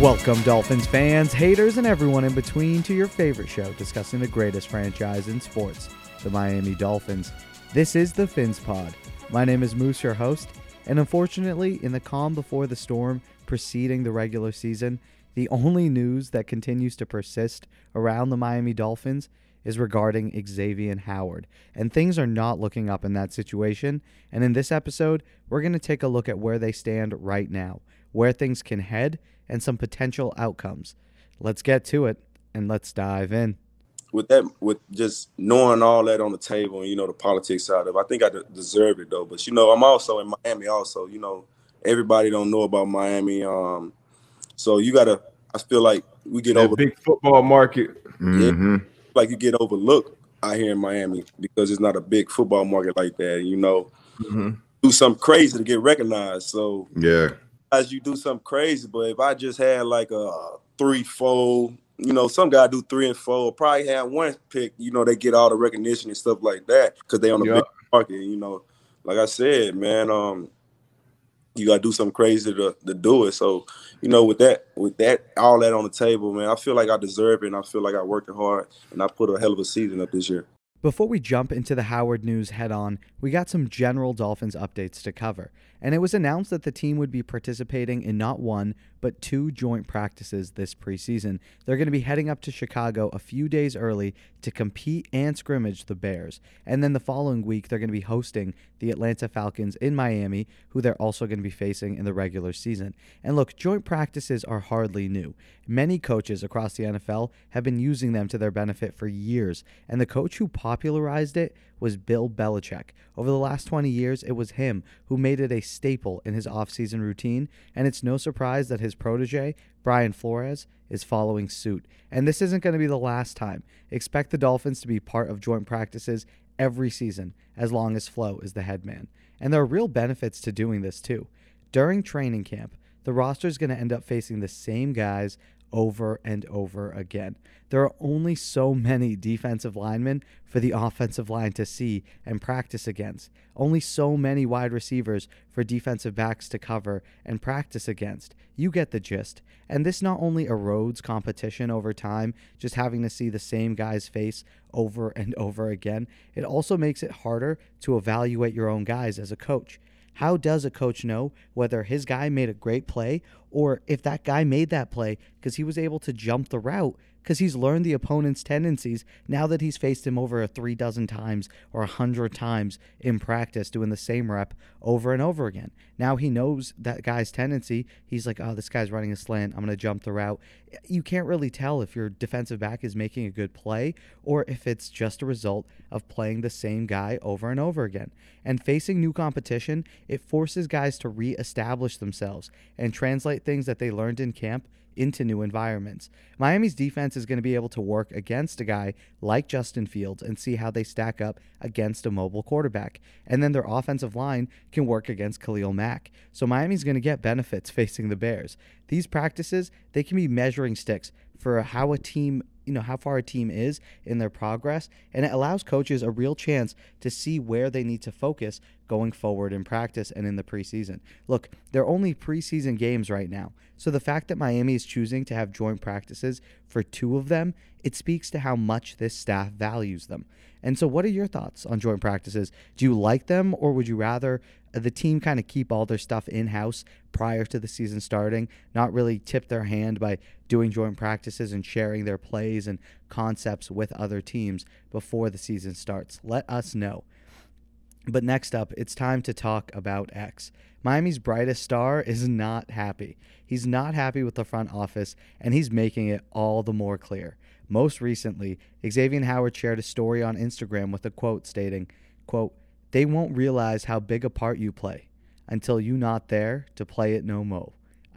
Welcome, Dolphins fans, haters, and everyone in between to your favorite show discussing the greatest franchise in sports, the Miami Dolphins. This is the Fins Pod. My name is Moose, your host, and unfortunately, in the calm before the storm preceding the regular season, the only news that continues to persist around the Miami Dolphins is regarding Xavier Howard. And things are not looking up in that situation. And in this episode, we're going to take a look at where they stand right now, where things can head, and some potential outcomes. Let's get to it and let's dive in. With that, with just knowing all that on the table and you know the politics side of, it, I think I deserve it though. But you know, I'm also in Miami. Also, you know, everybody don't know about Miami. Um, so you gotta. I feel like we get that over big football market. Mm-hmm. Yeah, like you get overlooked out here in Miami because it's not a big football market like that. You know, mm-hmm. do something crazy to get recognized. So yeah, as you do something crazy, but if I just had like a three, four, you know, some guy do three and four, probably have one pick, you know, they get all the recognition and stuff like that because they on the big market, you know. Like I said, man, um, you gotta do something crazy to, to do it. So, you know, with that, with that, all that on the table, man, I feel like I deserve it and I feel like I worked hard and I put a hell of a season up this year. Before we jump into the Howard news head on, we got some general Dolphins updates to cover. And it was announced that the team would be participating in not one, but two joint practices this preseason. They're going to be heading up to Chicago a few days early to compete and scrimmage the Bears. And then the following week, they're going to be hosting the Atlanta Falcons in Miami, who they're also going to be facing in the regular season. And look, joint practices are hardly new. Many coaches across the NFL have been using them to their benefit for years, and the coach who popularized it was Bill Belichick. Over the last 20 years, it was him who made it a staple in his offseason routine, and it's no surprise that his protege, Brian Flores, is following suit. And this isn't going to be the last time. Expect the Dolphins to be part of joint practices every season, as long as Flo is the head man. And there are real benefits to doing this, too. During training camp, the roster is going to end up facing the same guys over and over again. There are only so many defensive linemen for the offensive line to see and practice against, only so many wide receivers for defensive backs to cover and practice against. You get the gist. And this not only erodes competition over time, just having to see the same guy's face over and over again, it also makes it harder to evaluate your own guys as a coach. How does a coach know whether his guy made a great play or if that guy made that play because he was able to jump the route because he's learned the opponent's tendencies now that he's faced him over a three dozen times or a hundred times in practice doing the same rep over and over again. Now he knows that guy's tendency. He's like, oh, this guy's running a slant. I'm going to jump the route. You can't really tell if your defensive back is making a good play or if it's just a result of playing the same guy over and over again. And facing new competition, it forces guys to reestablish themselves and translate things that they learned in camp into new environments. Miami's defense is going to be able to work against a guy like Justin Fields and see how they stack up against a mobile quarterback. And then their offensive line can work against Khalil Mack. So Miami's going to get benefits facing the Bears. These practices, they can be measuring sticks for how a team you know how far a team is in their progress and it allows coaches a real chance to see where they need to focus going forward in practice and in the preseason. Look, they're only preseason games right now. So the fact that Miami is choosing to have joint practices for two of them, it speaks to how much this staff values them. And so what are your thoughts on joint practices? Do you like them or would you rather the team kind of keep all their stuff in house prior to the season starting, not really tip their hand by doing joint practices and sharing their plays and concepts with other teams before the season starts. Let us know. But next up, it's time to talk about X. Miami's brightest star is not happy. He's not happy with the front office, and he's making it all the more clear. Most recently, Xavier Howard shared a story on Instagram with a quote stating, quote, they won't realize how big a part you play until you not there to play it no mo.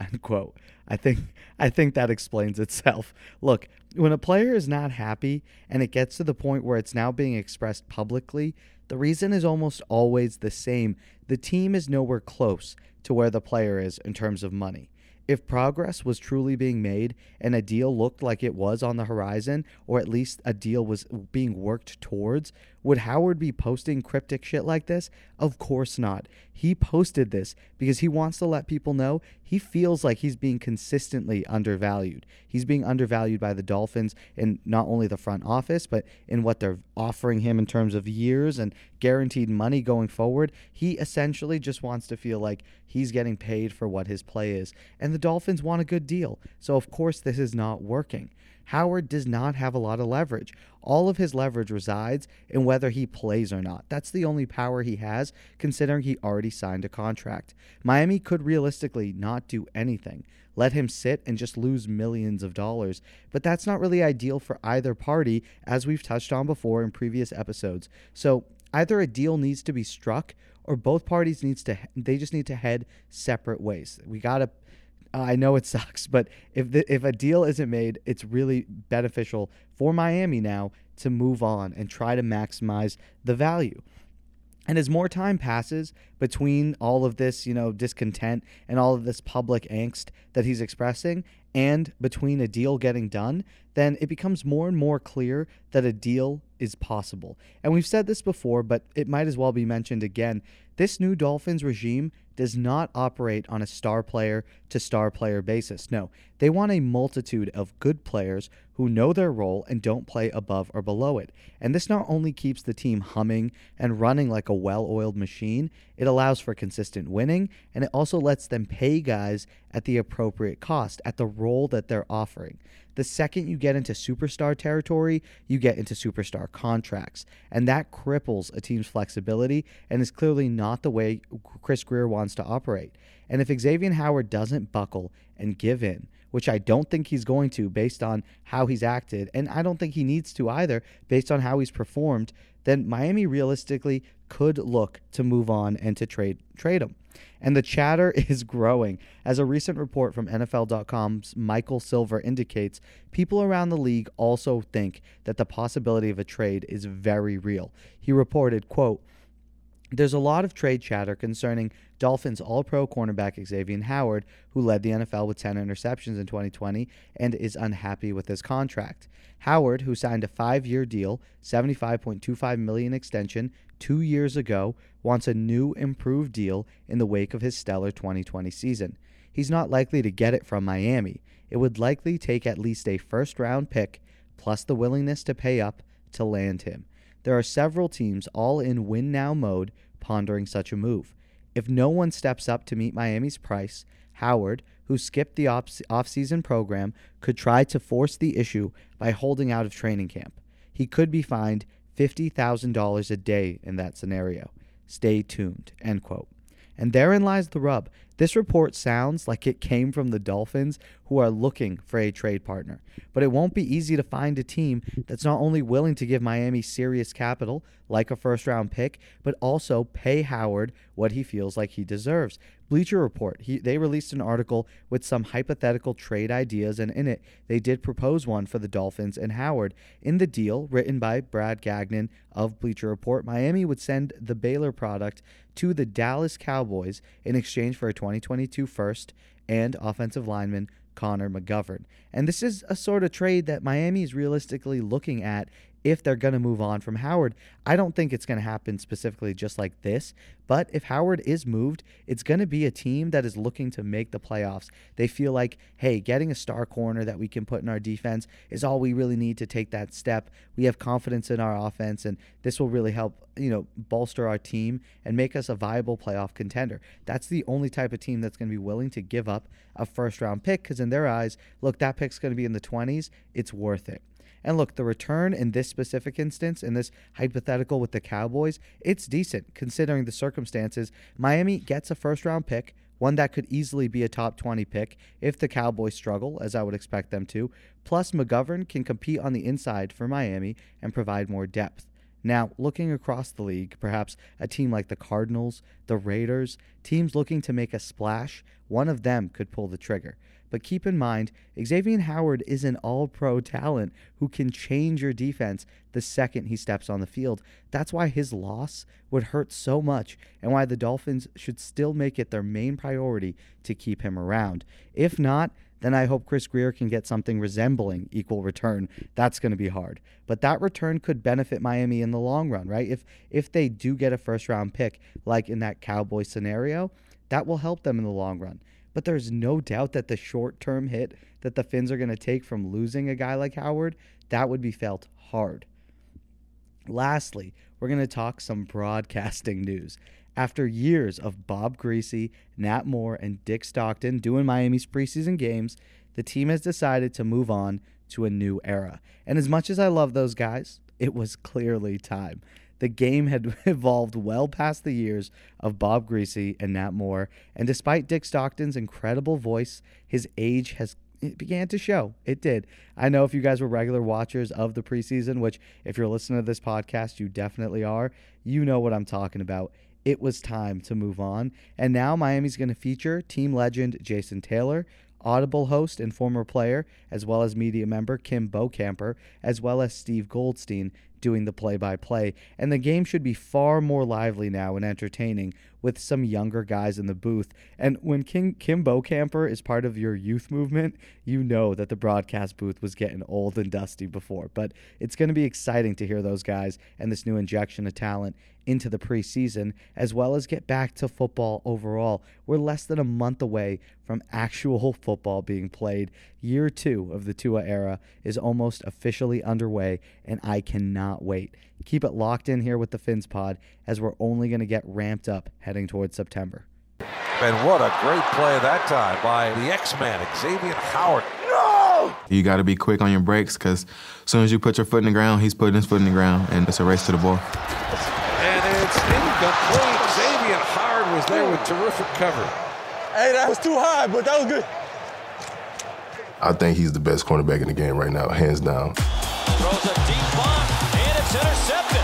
I think I think that explains itself. Look, when a player is not happy and it gets to the point where it's now being expressed publicly, the reason is almost always the same. The team is nowhere close to where the player is in terms of money. If progress was truly being made and a deal looked like it was on the horizon, or at least a deal was being worked towards, would Howard be posting cryptic shit like this? Of course not. He posted this because he wants to let people know he feels like he's being consistently undervalued. He's being undervalued by the Dolphins in not only the front office, but in what they're offering him in terms of years and guaranteed money going forward. He essentially just wants to feel like he's getting paid for what his play is. And the Dolphins want a good deal. So, of course, this is not working. Howard does not have a lot of leverage. All of his leverage resides in whether he plays or not. That's the only power he has, considering he already signed a contract. Miami could realistically not do anything. Let him sit and just lose millions of dollars. But that's not really ideal for either party, as we've touched on before in previous episodes. So either a deal needs to be struck or both parties needs to they just need to head separate ways. We got to Uh, I know it sucks, but if the, if a deal isn't made, it's really beneficial for Miami now to move on and try to maximize the value. And as more time passes between all of this, you know, discontent and all of this public angst that he's expressing and between a deal getting done, then it becomes more and more clear that a deal is possible. And we've said this before, but it might as well be mentioned again. This new Dolphins regime does not operate on a star player to star player basis. No, they want a multitude of good players who know their role and don't play above or below it. And this not only keeps the team humming and running like a well oiled machine, it allows for consistent winning and it also lets them pay guys at the appropriate cost, at the role that they're offering. The second you get into superstar territory, you get into superstar contracts. And that cripples a team's flexibility and is clearly not the way Chris Grier wants to operate. And if Xavier Howard doesn't buckle and give in, which I don't think he's going to based on how he's acted, and I don't think he needs to either based on how he's performed, then Miami realistically could look to move on and to trade trade him. And the chatter is growing. As a recent report from NFL.com's Michael Silver indicates, people around the league also think that the possibility of a trade is very real. He reported, quote, there's a lot of trade chatter concerning Dolphins All Pro cornerback Xavier Howard, who led the NFL with 10 interceptions in 2020 and is unhappy with his contract. Howard, who signed a five year deal, 75.25 million extension two years ago, wants a new, improved deal in the wake of his stellar 2020 season. He's not likely to get it from Miami. It would likely take at least a first round pick plus the willingness to pay up to land him. There are several teams all in win now mode pondering such a move. If no one steps up to meet Miami's price, Howard, who skipped the off-season program, could try to force the issue by holding out of training camp. He could be fined $50,000 a day in that scenario. Stay tuned. End quote. And therein lies the rub. This report sounds like it came from the Dolphins, who are looking for a trade partner. But it won't be easy to find a team that's not only willing to give Miami serious capital, like a first round pick, but also pay Howard what he feels like he deserves. Bleacher Report, he, they released an article with some hypothetical trade ideas, and in it, they did propose one for the Dolphins and Howard. In the deal, written by Brad Gagnon of Bleacher Report, Miami would send the Baylor product to the Dallas Cowboys in exchange for a 2022 first and offensive lineman Connor McGovern. And this is a sort of trade that Miami is realistically looking at if they're going to move on from Howard. I don't think it's going to happen specifically just like this, but if Howard is moved, it's going to be a team that is looking to make the playoffs. They feel like, hey, getting a star corner that we can put in our defense is all we really need to take that step. We have confidence in our offense, and this will really help, you know, bolster our team and make us a viable playoff contender. That's the only type of team that's going to be willing to give up a first round pick because, in their eyes, look, that pick's going to be in the 20s. It's worth it. And look, the return in this specific instance, in this hypothetical with the Cowboys, it's decent considering the circumstances. Miami gets a first round pick, one that could easily be a top 20 pick if the Cowboys struggle, as I would expect them to. Plus, McGovern can compete on the inside for Miami and provide more depth. Now, looking across the league, perhaps a team like the Cardinals, the Raiders, teams looking to make a splash, one of them could pull the trigger. But keep in mind, Xavier Howard is an all pro talent who can change your defense the second he steps on the field. That's why his loss would hurt so much and why the Dolphins should still make it their main priority to keep him around. If not, then I hope Chris Grier can get something resembling equal return. That's going to be hard. But that return could benefit Miami in the long run, right? If if they do get a first round pick like in that Cowboy scenario, that will help them in the long run. But there's no doubt that the short term hit that the Fins are going to take from losing a guy like Howard, that would be felt hard. Lastly, we're going to talk some broadcasting news. After years of Bob Griese, Nat Moore, and Dick Stockton doing Miami's preseason games, the team has decided to move on to a new era. And as much as I love those guys, it was clearly time the game had evolved well past the years of Bob Griese and Nat Moore, and despite Dick Stockton's incredible voice, his age has it began to show. It did. I know if you guys were regular watchers of the preseason, which if you're listening to this podcast, you definitely are, you know what I'm talking about. It was time to move on. And now Miami's going to feature team legend Jason Taylor, Audible host and former player, as well as media member Kim Bokamper, as well as Steve Goldstein doing the play by play. And the game should be far more lively now and entertaining with some younger guys in the booth. And when King, Kim Bokamper is part of your youth movement, you know that the broadcast booth was getting old and dusty before. But it's going to be exciting to hear those guys and this new injection of talent into the preseason, as well as get back to football overall. We're less than a month away from actual football being played. Year two of the Tua era is almost officially underway, and I cannot wait. Keep it locked in here with the Fins Pod as we're only going to get ramped up heading towards September. And what a great play that time by the X-Man, Xavier Howard. No! You got to be quick on your brakes because as soon as you put your foot in the ground, he's putting his foot in the ground, and it's a race to the ball. And it's incomplete. Xavier Howard was there with terrific cover. Hey, that was too high, but that was good. I think he's the best cornerback in the game right now, hands down. Throws a deep bomb, and it's intercepted.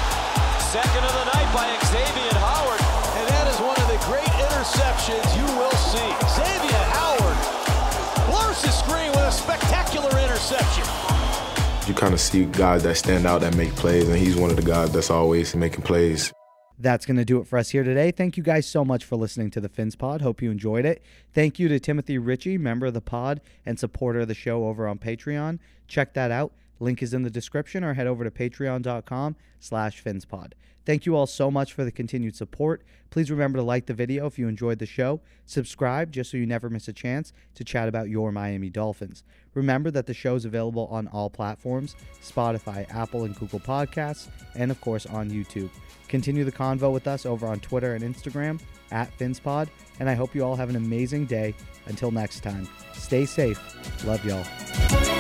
Second of the night by Xavier Howard. And that is one of the great interceptions you will see. Xavier Howard blurs the screen with a spectacular interception. You kind of see guys that stand out that make plays, and he's one of the guys that's always making plays. That's going to do it for us here today. Thank you guys so much for listening to the Fins Pod. Hope you enjoyed it. Thank you to Timothy Ritchie, member of the pod and supporter of the show over on Patreon. Check that out. Link is in the description or head over to patreon.com slash finspod. Thank you all so much for the continued support. Please remember to like the video if you enjoyed the show. Subscribe just so you never miss a chance to chat about your Miami Dolphins. Remember that the show is available on all platforms Spotify, Apple, and Google Podcasts, and of course on YouTube. Continue the convo with us over on Twitter and Instagram at FinSpod, and I hope you all have an amazing day. Until next time, stay safe. Love y'all.